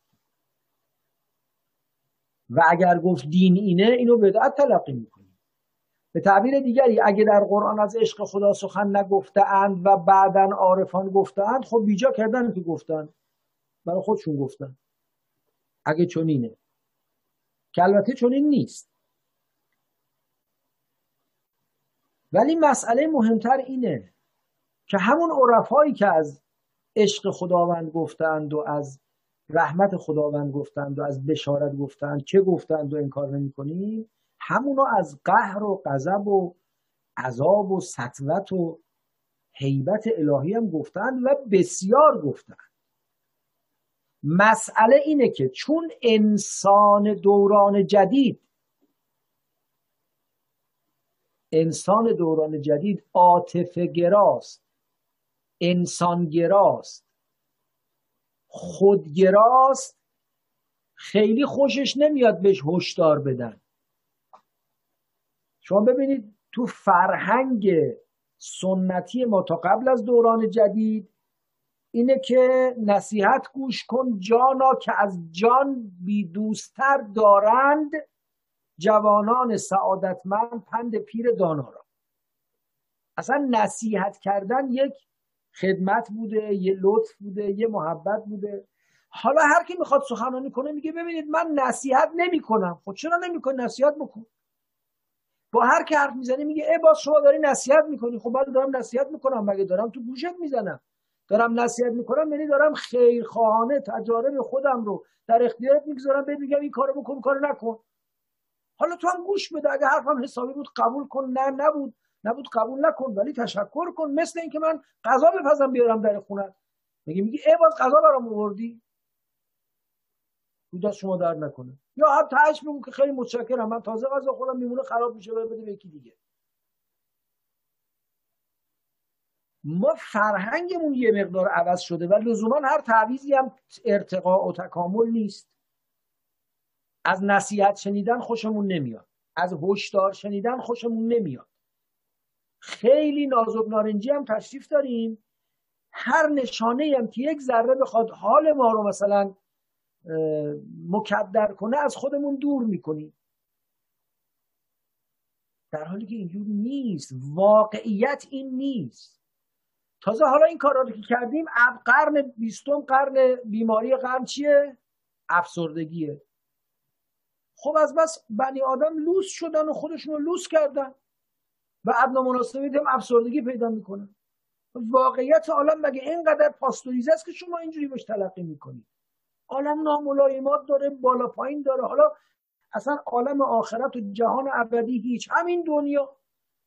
و اگر گفت دین اینه اینو بدعت تلقی می‌کنیم. به تعبیر دیگری اگه در قرآن از عشق خدا سخن نگفته اند و بعدا عارفان گفته اند خب بیجا کردن که گفتن. برای خودشون گفتن. اگه چنینه. که البته چنین نیست. ولی مسئله مهمتر اینه که همون عرفایی که از عشق خداوند گفتند و از رحمت خداوند گفتند و از بشارت گفتند چه گفتند و انکار نمی کنیم همونو از قهر و غضب و عذاب و سطوت و حیبت الهی هم گفتند و بسیار گفتند. مسئله اینه که چون انسان دوران جدید انسان دوران جدید عاطفه گراست انسان گراست. خودگراست خیلی خوشش نمیاد بهش هشدار بدن. شما ببینید تو فرهنگ سنتی ما تا قبل از دوران جدید اینه که نصیحت گوش کن جانا که از جان بی دوستر دارند جوانان سعادتمند پند پیر دانا را. اصلا نصیحت کردن یک خدمت بوده یه لطف بوده یه محبت بوده. حالا هر کی می‌خواد سخنرانی کنه میگه ببینید من نصیحت نمی‌کنم. خب چرا نمی‌کنی؟ نصیحت بکن. با هر کی حرف می‌زنی میگه ای باز شما داری نصیحت می‌کنی. خب بعد دارم نصیحت می‌کنم. مگه دارم تو گوشت می‌زنم؟ دارم نصیحت می‌کنم؟ یعنی دارم خیرخواهانه تجارب خودم رو در اختیارت می‌گذارم. بهت میگم این کارو بکن کارو نکن. حالا تو هم گوش بده اگه حرفم حسابی بود قبول کن نه نبود. نبود قبول نکن ولی تشکر کن. مثل اینکه من غذا بپزم بیارم در خونه. میگه میگه ای باز غذا برام آوردی. دست شما درد نکنه. یا هر تهش میگم که خیلی متشکرم. من تازه غذا خودم میمونه خراب میشه بده به یکی دیگه. ما فرهنگمون یه مقدار عوض شده و لزوما هر تعویزی هم ارتقاء و تکامل نیست. از نصیحت شنیدن خوشمون نمیاد. از هشدار شنیدن خوشمون نمیاد. خیلی نازک نارنجی هم تشریف داریم. هر نشانه هم که یک ذره بخواد حال ما رو مثلا مکدر کنه از خودمون دور می‌کنیم. در حالی که اینجور نیست. واقعیت این نیست. تازه حالا این کارا رو که کردیم قرن بیستم قرن بیماری قرن چیه؟ افسردگیه. خب از بس بنی آدم لوس شدن و خودشون رو لوس کردن. و ادنا مناسبی هم افسردگی پیدا می‌کنن واقعیت عالم مگه اینقدر پاستوریزه است که شما اینجوری بهش تلقی می‌کنید عالم ناملایمات داره بالا پایین داره. حالا اصلا عالم آخرت و جهان ابدی هیچ همین دنیا.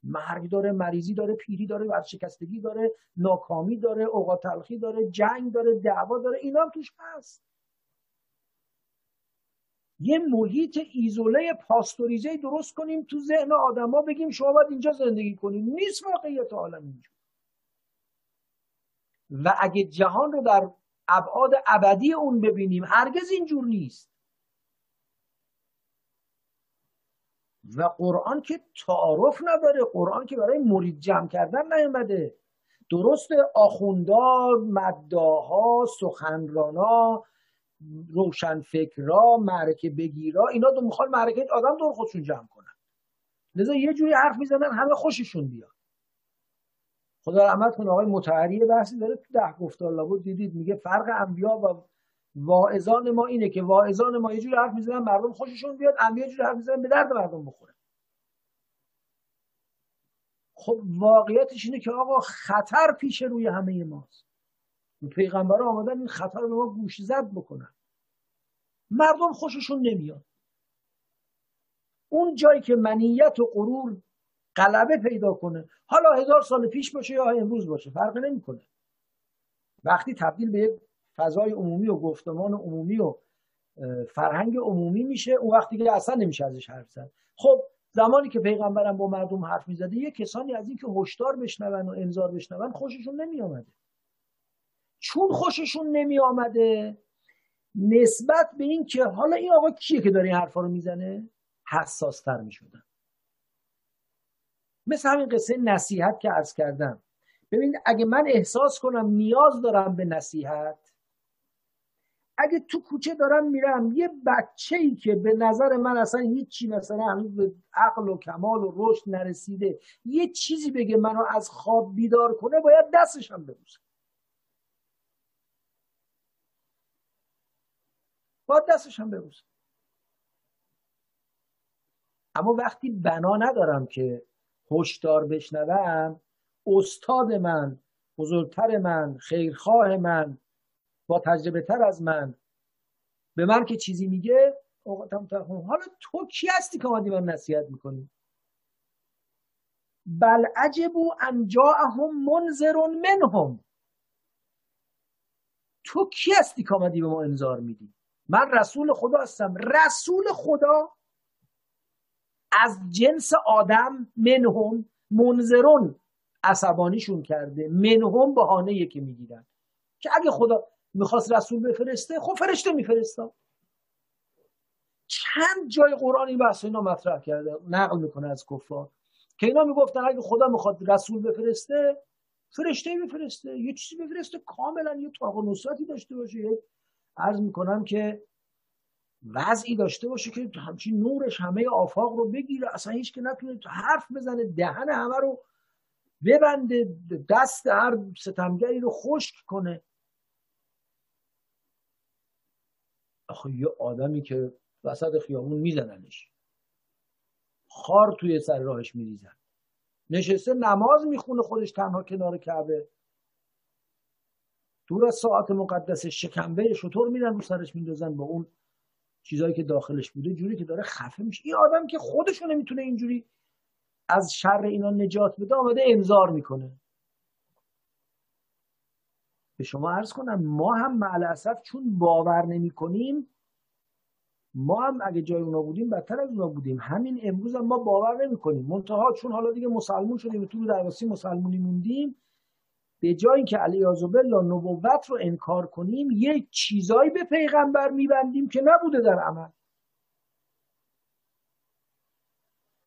مرگ داره مریضی داره پیری داره ورشکستگی داره ناکامی داره اوقات تلخی داره جنگ داره دعوا داره اینا هم توش هست. یه محیط ایزوله پاستوریزه درست کنیم تو ذهن آدما بگیم شما باید اینجا زندگی کنیم. نیست واقعیت عالم اینجا. و اگه جهان رو در ابعاد ابدی اون ببینیم هرگز اینجور نیست. و قرآن که تعارف نداره قرآن که برای مرید جمع کردن نیومده. درست آخوندار مداها سخنرانا روشنفکرا معرکه بگیرا اینا دو می‌خوان معرکه آدم دور خودشون جمع کنن. لذا یه جوری حرف می‌زنن همه خوششون بیاد. خدا رحمت کنه آقای متحری بحثی داره تو ده گفتار لابد دیدید میگه فرق انبیا و واعظان ما اینه که واعظان ما یه جوری حرف می‌زنن مردم خوششون بیاد انبیا جوری حرف می‌زنن به درد مردم بخوره. خب واقعیتش اینه که آقا خطر پیش روی همه ماست. پیغمبر آمدن این خطر رو ما گوش زد بکنن. مردم خوششون نمیاد. اون جایی که منیت و غرور غلبه پیدا کنه حالا هزار سال پیش باشه یا امروز باشه فرق نمی‌کنه. وقتی تبدیل به فضای عمومی و گفتمان عمومی و فرهنگ عمومی میشه اون وقتی که اصلا نمیشه ازش حرف زد. خب زمانی که پیغمبرم با مردم حرف می‌زده یه کسانی از اینکه هشدار بشنون و انذار بشنون خوششون نمیآمده. چون خوششون نمیآمده نسبت به اینکه حالا این آقا کیه که داره این حرفا رو می‌زنه؟ حساس تر می‌شدن. مثل همین قصه نصیحت که عرض کردم. ببین اگه من احساس کنم نیاز دارم به نصیحت اگه تو کوچه دارم میرم یه بچه ای که به نظر من اصلا هیچی مثلا هنوز به عقل و کمال و رشد نرسیده یه چیزی بگه منو از خواب بیدار کنه باید دستشم ببوسم باید دستشم ببوسم اما وقتی بنا ندارم که هشدار بشنوم استاد من بزرگتر من خیرخواه من با تجربه تر از من به من که چیزی میگه حالا تو کی هستی که آمدی من نصیحت می‌کنی؟ بل عجبو ان جاءهم منذر منهم. تو کی هستی که آمدی به ما انذار میدی؟ من رسول خدا هستم. رسول خدا از جنس آدم منهم منذرون عصبانیشون کرده. منهم بهانه که می‌گیرن. که اگه خدا می‌خواست رسول بفرسته خب فرشته میفرستا. چند جای قرآن این بحث اینا مطرح کرده نقل می‌کنه از کفار. که اینا می‌گفتن اگه خدا می‌خواد رسول بفرسته فرشته بفرسته. یه چیزی بفرسته کاملا یه طاق داشته باشه. عرض می‌کنم که وضعی داشته باشه که همچین نورش همه آفاق رو بگیره اصلا هیچ که نتونه حرف بزنه دهن همه رو ببنده دست هر ستمگری رو خشک کنه. آخه یه آدمی که وسط خیابون میزننش خار توی سر راهش میریزن نشسته نماز می‌خونه خودش تنها کنار کعبه. دور از ساعت مقدس شکمبه شطور میرن رو سرش میندازن با اون چیزایی که داخلش بوده جوری که داره خفه میشه. این آدم که خودشو نمی‌تونه اینجوری از شر اینا نجات بده آمده انذار می‌کنه. به شما عرض کنم ما هم معلصف چون باور نمی کنیم ما هم اگه جای اونا بودیم بدتر از اونا بودیم. همین امروز هم ما باور نمی کنیم منتها چون حالا دیگه مسلمون شدیم تو درواسی مسلمونی موندیم به جای اینکه علی بالله نبوت رو انکار کنیم یه چیزایی به پیغمبر میبندیم که نبوده در عمل.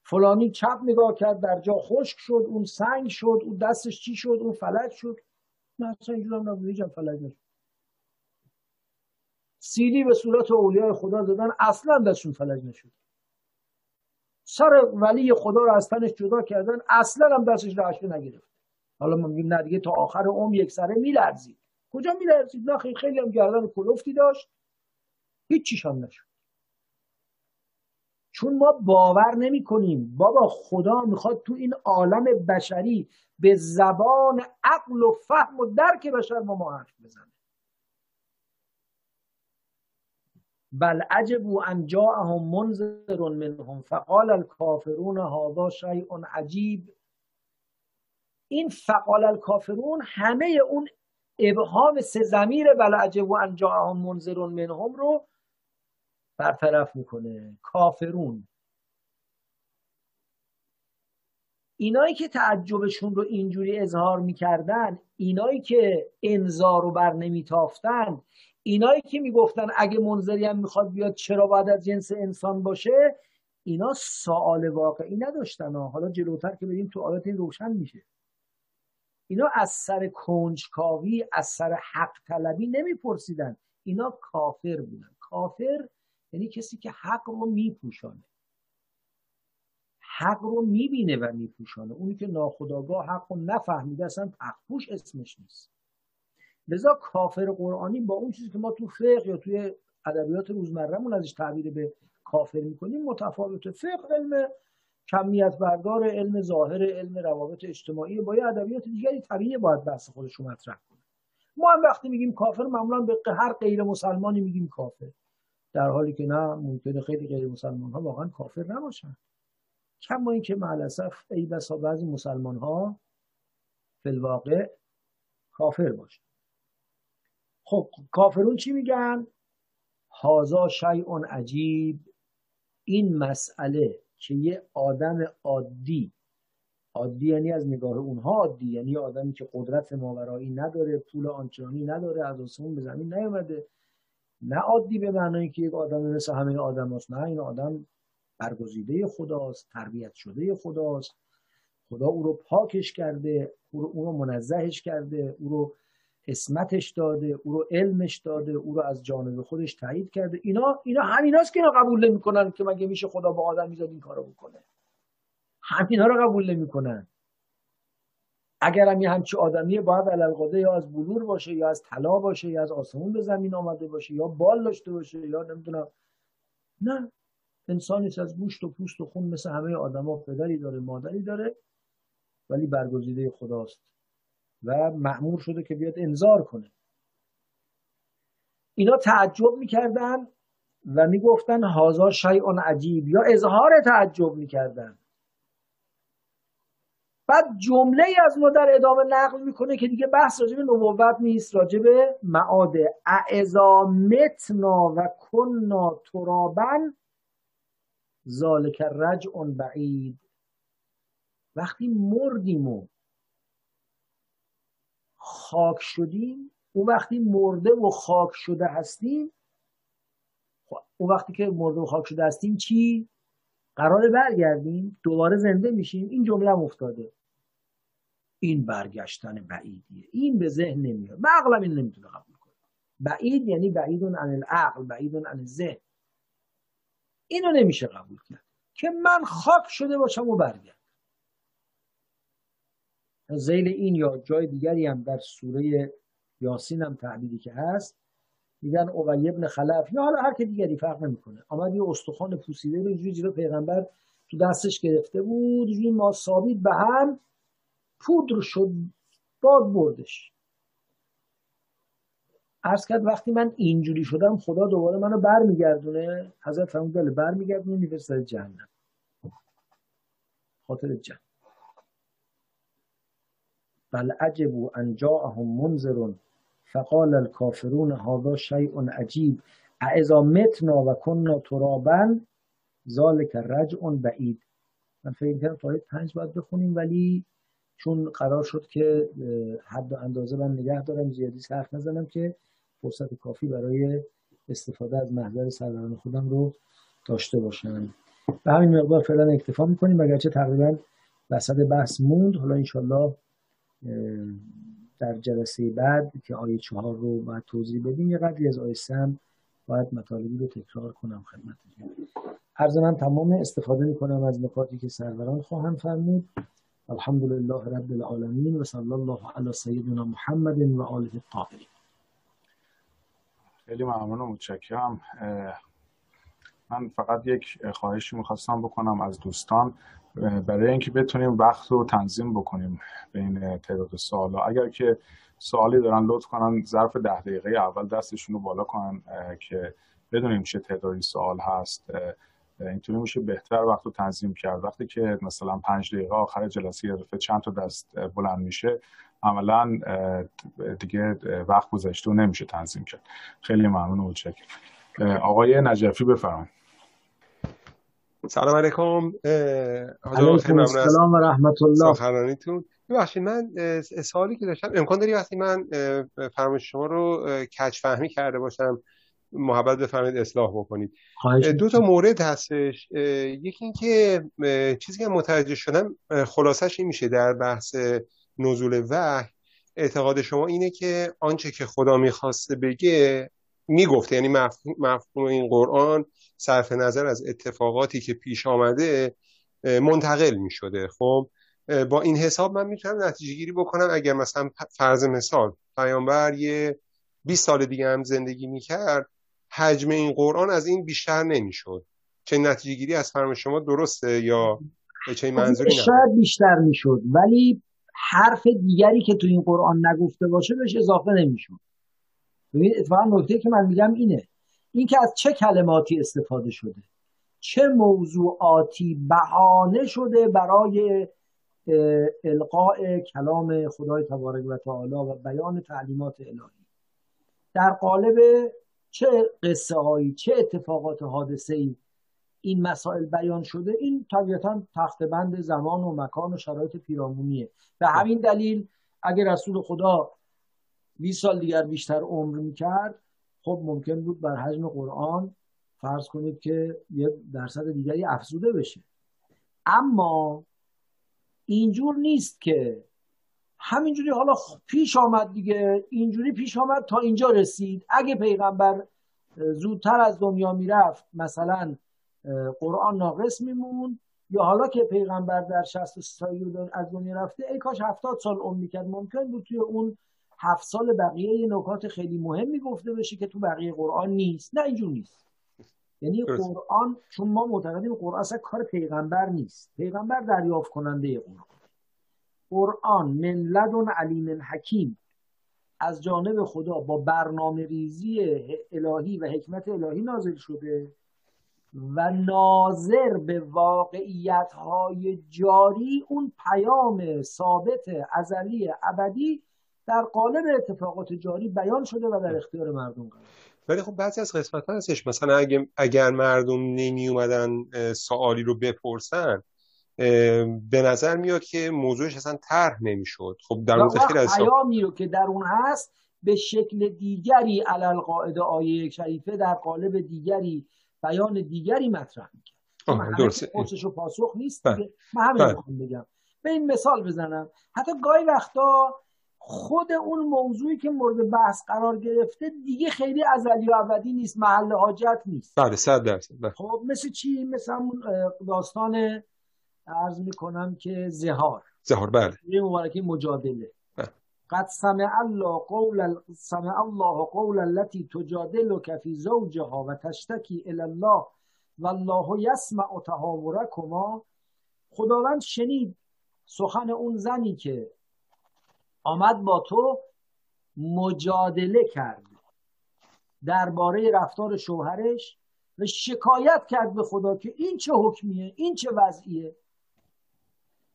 فلانی چپ نگاه کرد در جا خشک شد اون سنگ شد اون دستش چی شد اون فلج شد. نه اصلا اینجور هم نبوده فلج نشد. سیلی به صورت اولیای خدا زدن اصلا دستشون فلج نشد. سر ولی خدا رو از تنش جدا کردن اصلا هم دستش رعشه نگرفت. حالا ما میگیم نه دیگه تا آخر عمر یک سره میلرزید. کجا میلرزید؟ نه خیلی هم گردن کلفتی داشت. هیچ هم نشد. چون ما باور نمی کنیم بابا خدا می‌خواد تو این عالم بشری به زبان عقل و فهم و درک بشر ما ما حرف بزنه. بل عجبوا ان جاءهم منذر منهم فقال الكافرون هذا شیء عجیب. این فقال الکافرون همه اون ابهام سه زمیر بل عجبوا ان جاءهم منذر منهم رو برطرف می‌کنه. کافرون. اینایی که تعجبشون رو اینجوری اظهار می‌کردن اینایی که انذار رو بر نمیتافتن اینایی که می‌گفتن اگه منظری هم می‌خواد بیاد چرا باید از جنس انسان باشه؟ اینا سوال واقعی نداشتن حالا جلوتر که بریم تو آیات این روشن میشه. اینا از سر کنجکاوی از سر حق طلبی نمیپرسیدن. اینا کافر بودن. کافر یعنی کسی که حق رو میپوشانه. حق رو می‌بینه و میپوشانه. اونی که ناخداگاه حق رو نفهمیده اصلا پخپوش اسمش نیست. لذا کافر قرآنی با اون چیزی که ما تو فقه یا توی ادبیات روزمرهمون ازش تعبیر به کافر می‌کنیم متفاوته. فقه علم کمیت بردار علم ظاهر علم روابط اجتماعی با یه ادبیات دیگری طبیعی باید بحث خودش رو مطرح کنه. ما هم وقتی میگیم کافر معمولا به هر غیر مسلمانی میگیم کافر. در حالی که نه ممکنه خیلی غیر مسلمان ها واقعا کافر نباشن. کما اینکه معلصف ای بسا بعضی مسلمان ها فی کافر باشن. خب کافرون چی میگن؟ هازا شیء عجیب. این مسئله که یه آدم عادی عادی یعنی از نگاه اونها عادی یعنی آدمی که قدرت ماورایی نداره پول آنچنانی نداره از آسمون به زمین نیومده نه عادی به معنایی که یک آدم مثل همه آدم هست. نه این آدم برگزیده خداست تربیت شده خداست خدا او رو پاکش کرده او رو, او رو منزهش کرده او رو اسمتش داده او رو علمش داده او رو از جانب خودش تایید کرده. اینا اینا همیناست که اینا قبول نمی‌کنن که مگه میشه خدا با آدم میزاد این کارو بکنه. همینا رو قبول نمی‌کنن. اگر هم یه همچی آدمیه باید علالقاده یا از بلور باشه یا از طلا باشه یا از آسمون به زمین آمده باشه یا بال داشته باشه یا نمی‌دونم. نه. انسانی از گوشت و پوست و خون مثل همه آدما پدری داره مادری داره ولی برگزیده خداست. و معمور شده که بیاد انذار کنه. اینا تعجب می‌کردن و می‌گفتن هازا شیء عجیب یا اظهار تعجب می‌کردن. بعد جمله ای از ما در ادامه نقل می‌کنه که دیگه بحث راجب نبوت نیست راجب معاد اعزا متنا و کننا ترابن ذالک رجع بعید. وقتی مردیم خاک شدیم اون وقتی مرده و خاک شده هستیم خب، اون وقتی که مرده و خاک شده هستیم چی؟ قرار برگردیم دوباره زنده میشیم این جمله افتاده. این برگشتن بعیدیه. این به ذهن نمیاد. عقلم این نمی‌تونه قبول کنه. بعید یعنی بعیدون عن العقل بعیدون عن ذهن. اینو نمیشه قبول کرد. که من خاک شده باشم و برگرد زیل این یا جای دیگری هم در سوره یاسین هم تعبیری که هست میگن اوی ابن خلف یا حالا هر که دیگری فرق نمی‌کنه. آمد یه استخوان پوسیده رو اینجوری جلو پیغمبر تو دستش گرفته بود اینجوری ما ثابت به هم پودر شد باد بردش. عرض کرد وقتی من اینجوری شدم خدا دوباره منو برمیگردونه. حضرت فرمود بله برمیگردونه میفرسته جهنم. خاطر جمع بل عجبوا ان جاءهم منذر فقال الكافرون هذا شیء عجیب. اعزا متنا و کننا ترابا؟ ذالک رجع بعید. من فکر کنم تا پنج باید بخونیم ولی چون قرار شد که حد و اندازه من نگه دارم زیادی سرخ نزنم که فرصت کافی برای استفاده از محضر سروران خودم رو داشته باشم. به همین مقدار فعلا اکتفا می‌کنیم اگرچه تقریبا وسط بحث موند. حالا انشالله در جلسه بعد که آیه چهار رو باید توضیح بدیم یه قدری از آیه سم باید مطالبی رو تکرار کنم خدمتتون. عرض من تمام استفاده می‌کنم از نکاتی که سروران خواهم فرمود. الحمد لله رب العالمین و صلی الله علی سیدنا محمد و آله الطاهرین. خیلی ممنون و متشکرم. من فقط یک خواهشی می‌خواستم بکنم از دوستان. برای اینکه بتونیم وقت رو تنظیم بکنیم بین تعداد سوالا. اگر که سوالی دارن لطف کنن ظرف ده دقیقه اول دستشون رو بالا کنن که بدونیم چه تعدادی سوال هست اینطوری میشه بهتر وقت رو تنظیم کرد. وقتی که مثلا پنج دقیقه آخر جلسه یه چند تا دست بلند میشه عملا دیگه وقت گذشته و نمیشه تنظیم کرد. خیلی ممنون متشکرم. آقای نجفی بفرمایید. سلام علیکم. علیکم السلام و رحمت الله. سخنرانیتون ببخشید من سوالی که داشتم امکان داری وقتی من فرمایش شما رو کج فهمی کرده باشم محبت بفرمایید اصلاح بکنید. دو تا مورد هستش. یکی اینکه چیزی که متوجه شدم خلاصش این میشه در بحث نزول وحی. اعتقاد شما اینه که آنچه که خدا می‌خواسته بگه می‌گفته یعنی مفهوم این قرآن صرف نظر از اتفاقاتی که پیش آمده منتقل می‌شده. خب با این حساب من می‌تونم نتیجه گیری بکنم. اگر مثلا فرض مثال پیامبر یه 20 سال دیگه هم زندگی می‌کرد حجم این قرآن از این بیشتر نمی‌شد. چه نتیجه گیری از فرم شما درسته یا چه منظوری شاید بیشتر می‌شد ولی حرف دیگری که تو این قرآن نگفته باشه بهش اضافه نمی‌شد. ببینید اتفاقا نکته که من میگم اینه. این که از چه کلماتی استفاده شده؟ چه موضوعاتی بهانه شده برای القاء کلام خدای تبارک و تعالی و بیان تعلیمات الهی؟ در قالب چه قصه هایی چه اتفاقات حادثه ای این مسائل بیان شده؟ این طبیعتا تخت بند زمان و مکان و شرایط پیرامونیه. به همین دلیل اگر رسول خدا 20 سال دیگر بیشتر عمر می‌کرد. خب ممکن بود بر حجم قرآن فرض کنید که یه درصد دیگری افزوده بشه. اما اینجور نیست که همینجوری حالا پیش آمد دیگه اینجوری پیش آمد تا اینجا رسید. اگه پیغمبر زودتر از دنیا می‌رفت مثلا قرآن ناقص میمون یا حالا که پیغمبر در 60 سال از دنیا رفته ای کاش 70 سال عمر می‌کرد ممکن بود توی اون هفت سال بقیه یه نکات خیلی مهمی گفته بشه که تو بقیه قرآن نیست. نه اینجور نیست. یعنی قرآن چون ما معتقدیم قرآن اصلا کار پیغمبر نیست. پیغمبر دریافت کننده قرآن قرآن من لدن علیم حکیم. از جانب خدا با برنامه ریزی الهی و حکمت الهی نازل شده و ناظر به واقعیت های جاری اون پیام ثابت ازلی ابدی در قالب اتفاقات جاری بیان شده و در اختیار مردم قرار ولی خب بعضی از قسمت ها هستش. مثلا اگر, اگر مردم نمی اومدن سوالی رو بپرسن به نظر میاد که موضوعش اصلا طرح نمی‌شد. خب در مورد خیلی از پیامی رو که در اون هست به شکل دیگری علل قاعده آیه شریفه در قالب دیگری بیان دیگری مطرح می‌کرد. درسته. پرسش و پاسخ نیست. دیگه من همین می‌خوام بگم. به این مثال بزنم. حتی گاهی وقتا خود اون موضوعی که مورد بحث قرار گرفته دیگه خیلی ازلی و ابدی نیست محل حاجت نیست. بله صد درصد خب مثل چی؟ مثل همون داستان عرض می‌کنم که زهار. زهار بله. یه مبارکه مجادله. بله. قد سمع الله قول سمع الله قول التي تجادلك في زوجها و تشتکی الى الله والله يسمع تهاوركما خداوند شنید سخن اون زنی که آمد با تو مجادله کرد. درباره رفتار شوهرش و شکایت کرد به خدا که این چه حکمیه این چه وضعیه.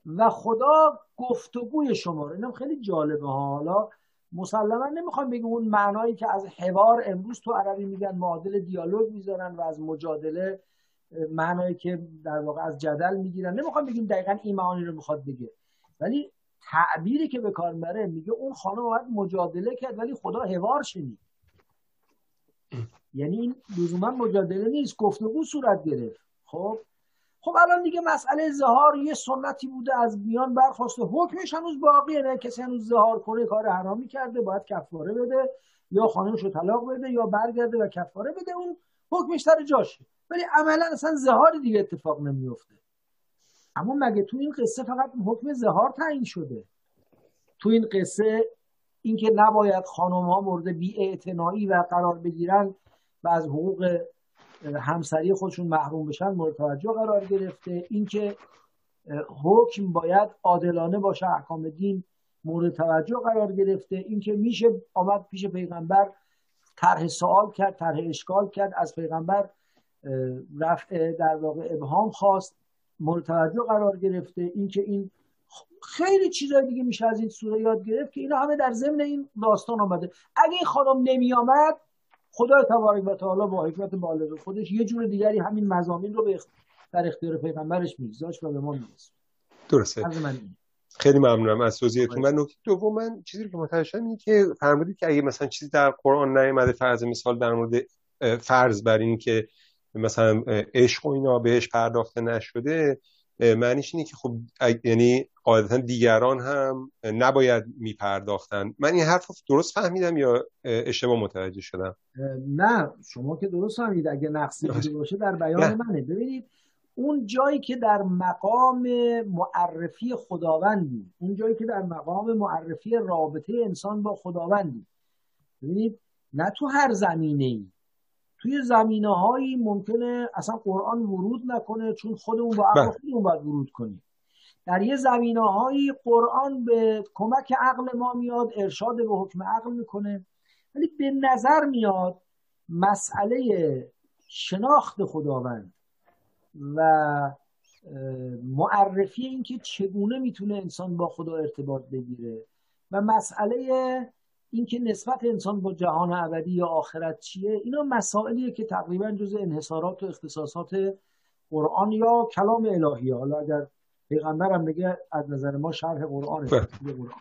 و خدا گفتگوی شما رو اینم خیلی جالبه حالا مسلما نمی‌خوام بگم اون معنایی که از حوار امروز تو عربی میگن معادل دیالوگ می‌ذارن و از مجادله معنایی که در واقع از جدل می‌گیرن. نمی‌خوام بگیم دقیقا این معانی رو می‌خواد بگه. ولی تعبیری که به کار بره میگه اون خانم باید مجادله کرد ولی خدا هوار شنید. یعنی این لزوما مجادله نیست گفتگو صورت گرفت. خب؟ خب الان دیگه مسئله زهار یه سنتی بوده از بیان برخواسته حکمش هنوز باقیه. نه کسی هنوز زهار کنه کار حرامی کرده باید کفاره بده یا خانمش رو طلاق بده یا برگرده و کفاره بده. اون حکمش سر جاشه. ولی عملا اصلا زهار دیگه اتفاق نمیفته اما مگه تو این قصه فقط حکم زهار تعیین شده؟ تو این قصه اینکه نباید خانم ها مورد بی و قرار بگیرن و از حقوق همسری خودشون محروم بشن مورد توجه قرار گرفته. اینکه حکم باید عادلانه باشه احکام دین مورد توجه قرار گرفته. اینکه میشه آمد پیش پیغمبر طرح سوال کرد طرح اشکال کرد از پیغمبر رفع در واقع ابهام خواست. مورد توجه قرار گرفته. اینکه این خیلی چیزای دیگه میشه از این سوره یاد گرفت که اینا همه در ضمن این داستان آمده اگه این خانم نمی آمد خدای تبارک و تعالی با حکمت بالغ خودش یه جور دیگری همین مزامین رو به در اختیار پیغمبرش میگذاشت و به ما می‌رسید. درسته. خیلی ممنونم از توضیحتون من نکته دوم من چیزی که متوجه شدم اینه که فرمودید که اگه مثلا چیزی در قرآن نیومده فرض مثال در مورد فرض بر این که مثلا عشق و اینا بهش پرداخته نشده معنیش اینه که خب یعنی قاعدتا دیگران هم نباید میپرداختن. من این حرف درست فهمیدم یا اشتباه متوجه شدم؟ نه شما که درست فهمیدید اگه نقصی باشه در بیان منه. ببینید اون جایی که در مقام معرفی خداوندی اون جایی که در مقام معرفی رابطه انسان با خداوندی ببینید نه تو هر زمینه ای توی زمینه هایی ممکنه اصلا قرآن ورود نکنه چون خودمون با عقل بله. خودمون باید ورود کنیم در یه زمینه هایی قرآن به کمک عقل ما میاد ارشاد به حکم عقل می‌کنه ولی به نظر میاد مسئله شناخت خداوند و معرفی اینکه چگونه می‌تونه انسان با خدا ارتباط بگیره و مسئله اینکه نسبت انسان با جهان ابدی یا آخرت چیه اینا مسائلیه که تقریبا جز انحصارات و اختصاصات قرآن یا کلام الهیه. حالا اگر پیغمبرم بگه از نظر ما شرح قرآن بله. قرآن.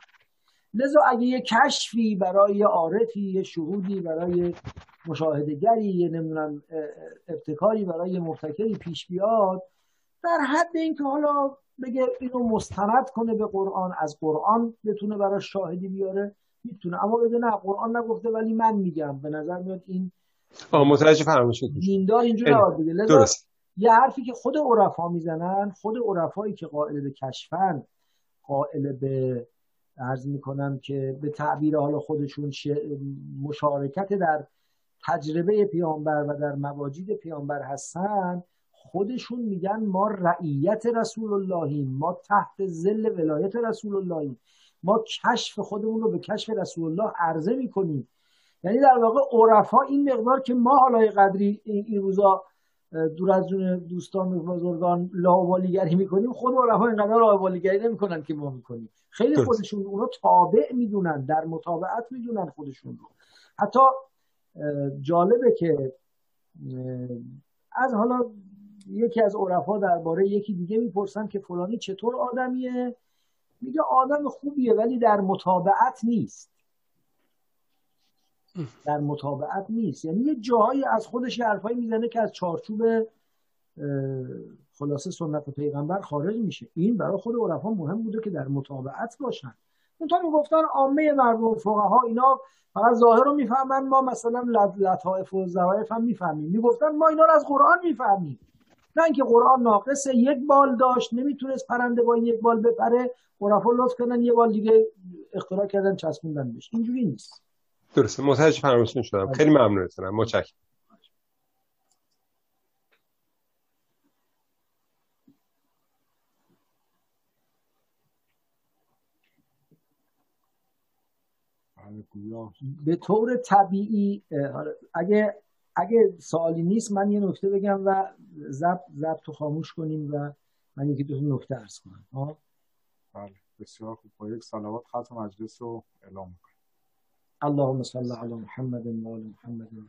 لذا اگه یه کشفی برای یه عارفی یه شهودی برای مشاهدگری یه نمی‌دونم ابتکاری برای یه مبتکری پیش بیاد در حد اینکه حالا بگه اینو مستند کنه به قرآن از قرآن بتونه برای شاهدی بیاره. می‌تونه. اما بگه نه قرآن نگفته ولی من میگم. به نظر میاد این آه متوجه فرمایشت دیندار اینجوری نباید درست. یه حرفی که خود عرفا می‌زنن خود عرفایی که قائل به کشفن قائل به عرض می‌کنم که به تعبیر حالا خودشون مشارکت در تجربه پیامبر و در مواجید پیامبر هستن خودشون میگن ما رعیت رسول اللهیم ما تحت زل ولایت رسول اللهیم. ما کشف خودمون رو به کشف رسول الله عرضه می‌کنیم. یعنی در واقع عرفا این مقدار که ما حالای قدری این روزا دور از جون دوستان بزرگان لاوالیگری می‌کنیم خود عرفا اینقدر لاوالیگری نمی‌کنن که ما می‌کنیم. خیلی خودشون اونا تابع می‌دونن در مطابقت می‌دونن خودشون رو. حتی جالبه که از حالا یکی از عرفا درباره یکی دیگه می‌پرسن که فلانی چطور آدمیه؟ میگه آدم خوبیه ولی در مطابقت نیست. در مطابقت نیست. یعنی یه جاهایی از خودش یه حرفایی می‌زنه که از چارچوب خلاصه سنت پیغمبر خارج میشه. این برای خود عرفا مهم بوده که در مطابقت باشن. اونطور می‌گفتن عامه مردم فقها اینا فقط ظاهر رو می‌فهمن ما مثلا لطائف و زوایف هم می‌فهمیم. می‌گفتن ما اینا رو از قرآن می‌فهمیم. نه اینکه قرآن ناقصه یک بال داشت نمی‌تونست پرنده با این یک بال بپره. عرفا لطف کردن یه بال دیگه اختراع کردن چسبوندن بهش. اینجوری نیست. درسته. متوجه فرمایشتون شدم. خیلی ممنونتونم. متشکرم. به طور طبیعی اگه اگه سوالی نیست من یه نکته بگم و زب زب تو خاموش کنیم و من یکی دو نکته عرض کنم. ها بله بسیار خوب. با یک صلوات ختم مجلس رو اعلام می‌کنم. اللهم صل علی محمد و آل محمد و